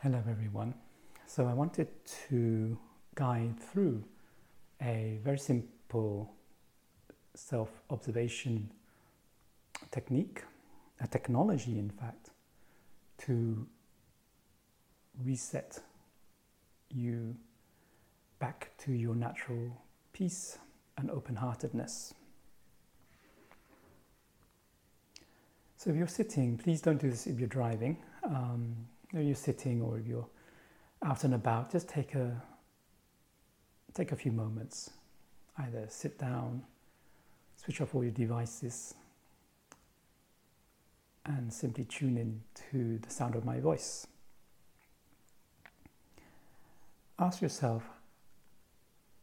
Hello, everyone. So, I wanted to guide through a very simple self observation technique, a technology, in fact, to reset you back to your natural peace and open heartedness. So, if you're sitting, please don't do this if you're driving. Um, if you're sitting or you're out and about, just take a take a few moments. Either sit down, switch off all your devices, and simply tune in to the sound of my voice. Ask yourself,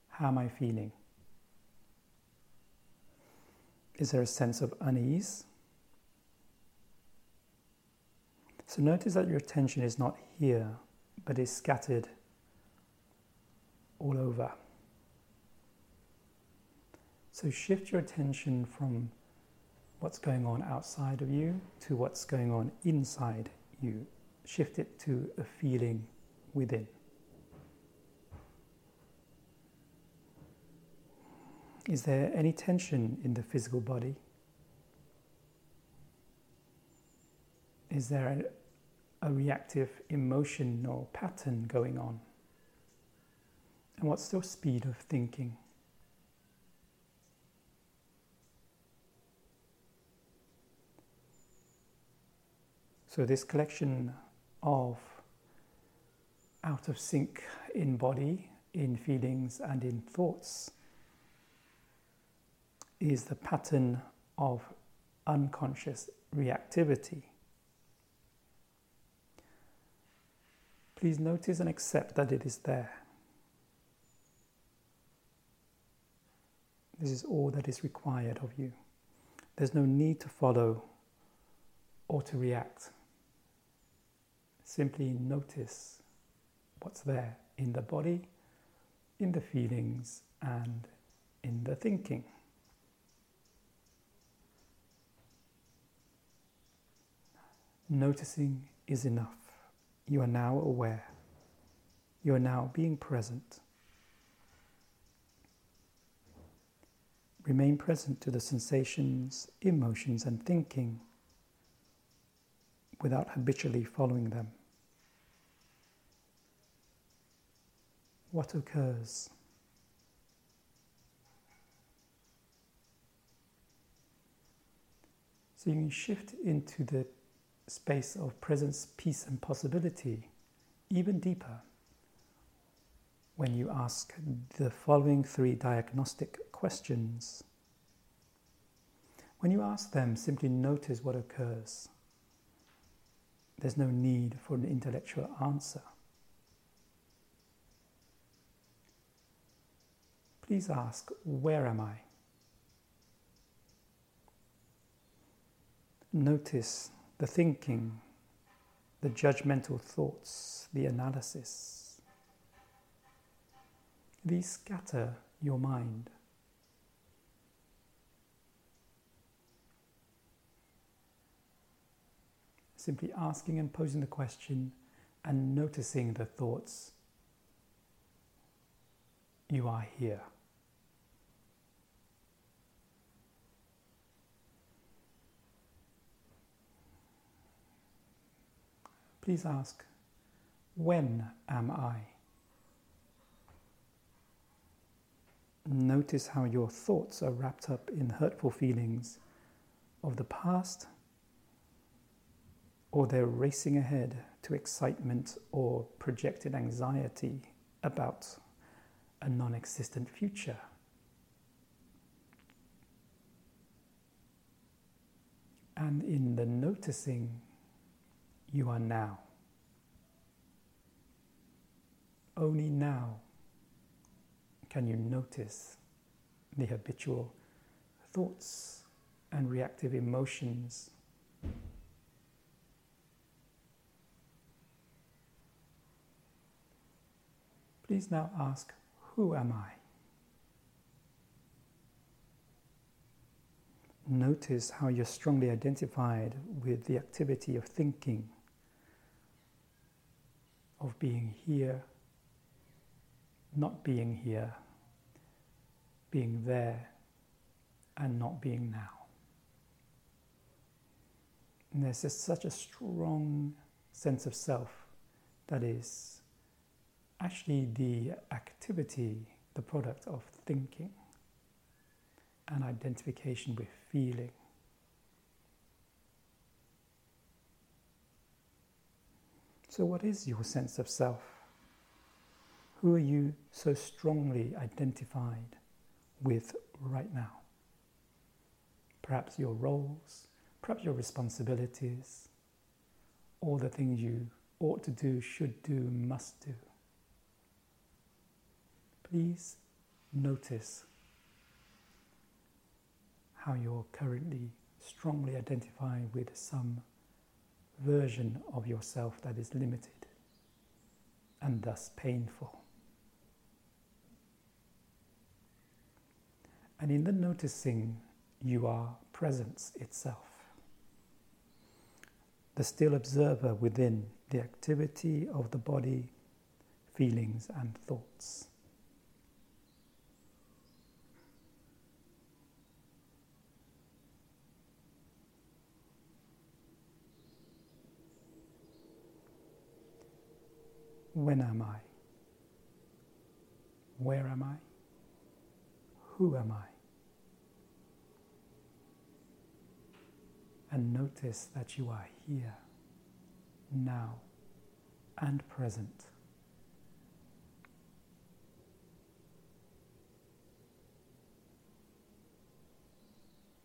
how am I feeling? Is there a sense of unease? So notice that your attention is not here, but is scattered all over. So shift your attention from what's going on outside of you to what's going on inside you. Shift it to a feeling within. Is there any tension in the physical body? Is there a reactive emotional pattern going on? And what's your speed of thinking? So, this collection of out of sync in body, in feelings, and in thoughts is the pattern of unconscious reactivity. Please notice and accept that it is there. This is all that is required of you. There's no need to follow or to react. Simply notice what's there in the body, in the feelings, and in the thinking. Noticing is enough. You are now aware. You are now being present. Remain present to the sensations, emotions, and thinking without habitually following them. What occurs? So you can shift into the space of presence, peace, and possibility even deeper when you ask the following three diagnostic questions. When you ask them, simply notice what occurs. There's no need for an intellectual answer. Please ask, Where am I? Notice the thinking, the judgmental thoughts, the analysis. These scatter your mind. Simply asking and posing the question and noticing the thoughts. You are here. Please ask, when am I? Notice how your thoughts are wrapped up in hurtful feelings of the past, or they're racing ahead to excitement or projected anxiety about a non existent future. And in the noticing you are now. Only now can you notice the habitual thoughts and reactive emotions. Please now ask, Who am I? Notice how you're strongly identified with the activity of thinking of being here, not being here, being there, and not being now. And there's just such a strong sense of self that is actually the activity, the product of thinking and identification with feeling. So, what is your sense of self? Who are you so strongly identified with right now? Perhaps your roles, perhaps your responsibilities, all the things you ought to do, should do, must do. Please notice how you're currently strongly identifying with some version of yourself that is limited and thus painful. And in the noticing, you are presence itself, the still observer within the activity of the body, feelings, and thoughts. When am I? Where am I? Who am I? And notice that you are here, now, and present.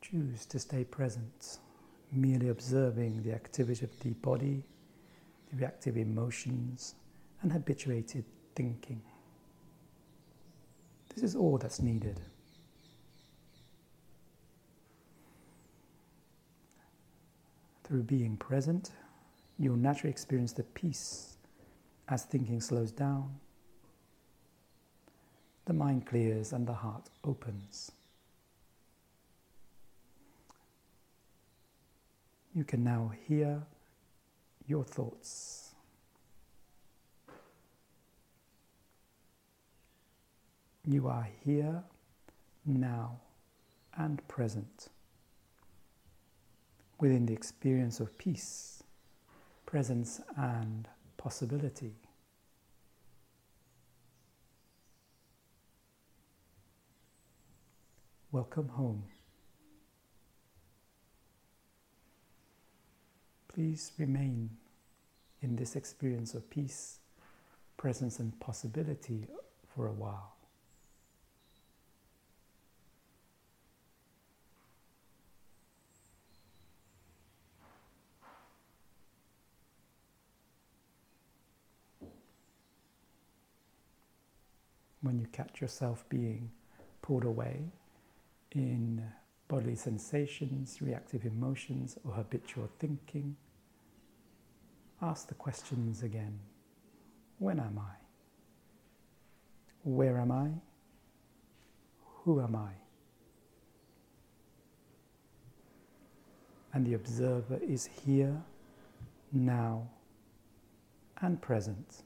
Choose to stay present, merely observing the activity of the body, the reactive emotions, and habituated thinking. This is all that's needed. Through being present, you'll naturally experience the peace as thinking slows down, the mind clears, and the heart opens. You can now hear your thoughts You are here, now, and present within the experience of peace, presence, and possibility. Welcome home. Please remain in this experience of peace, presence, and possibility for a while. When you catch yourself being pulled away in uh, bodily sensations, reactive emotions, or habitual thinking, ask the questions again When am I? Where am I? Who am I? And the observer is here, now, and present.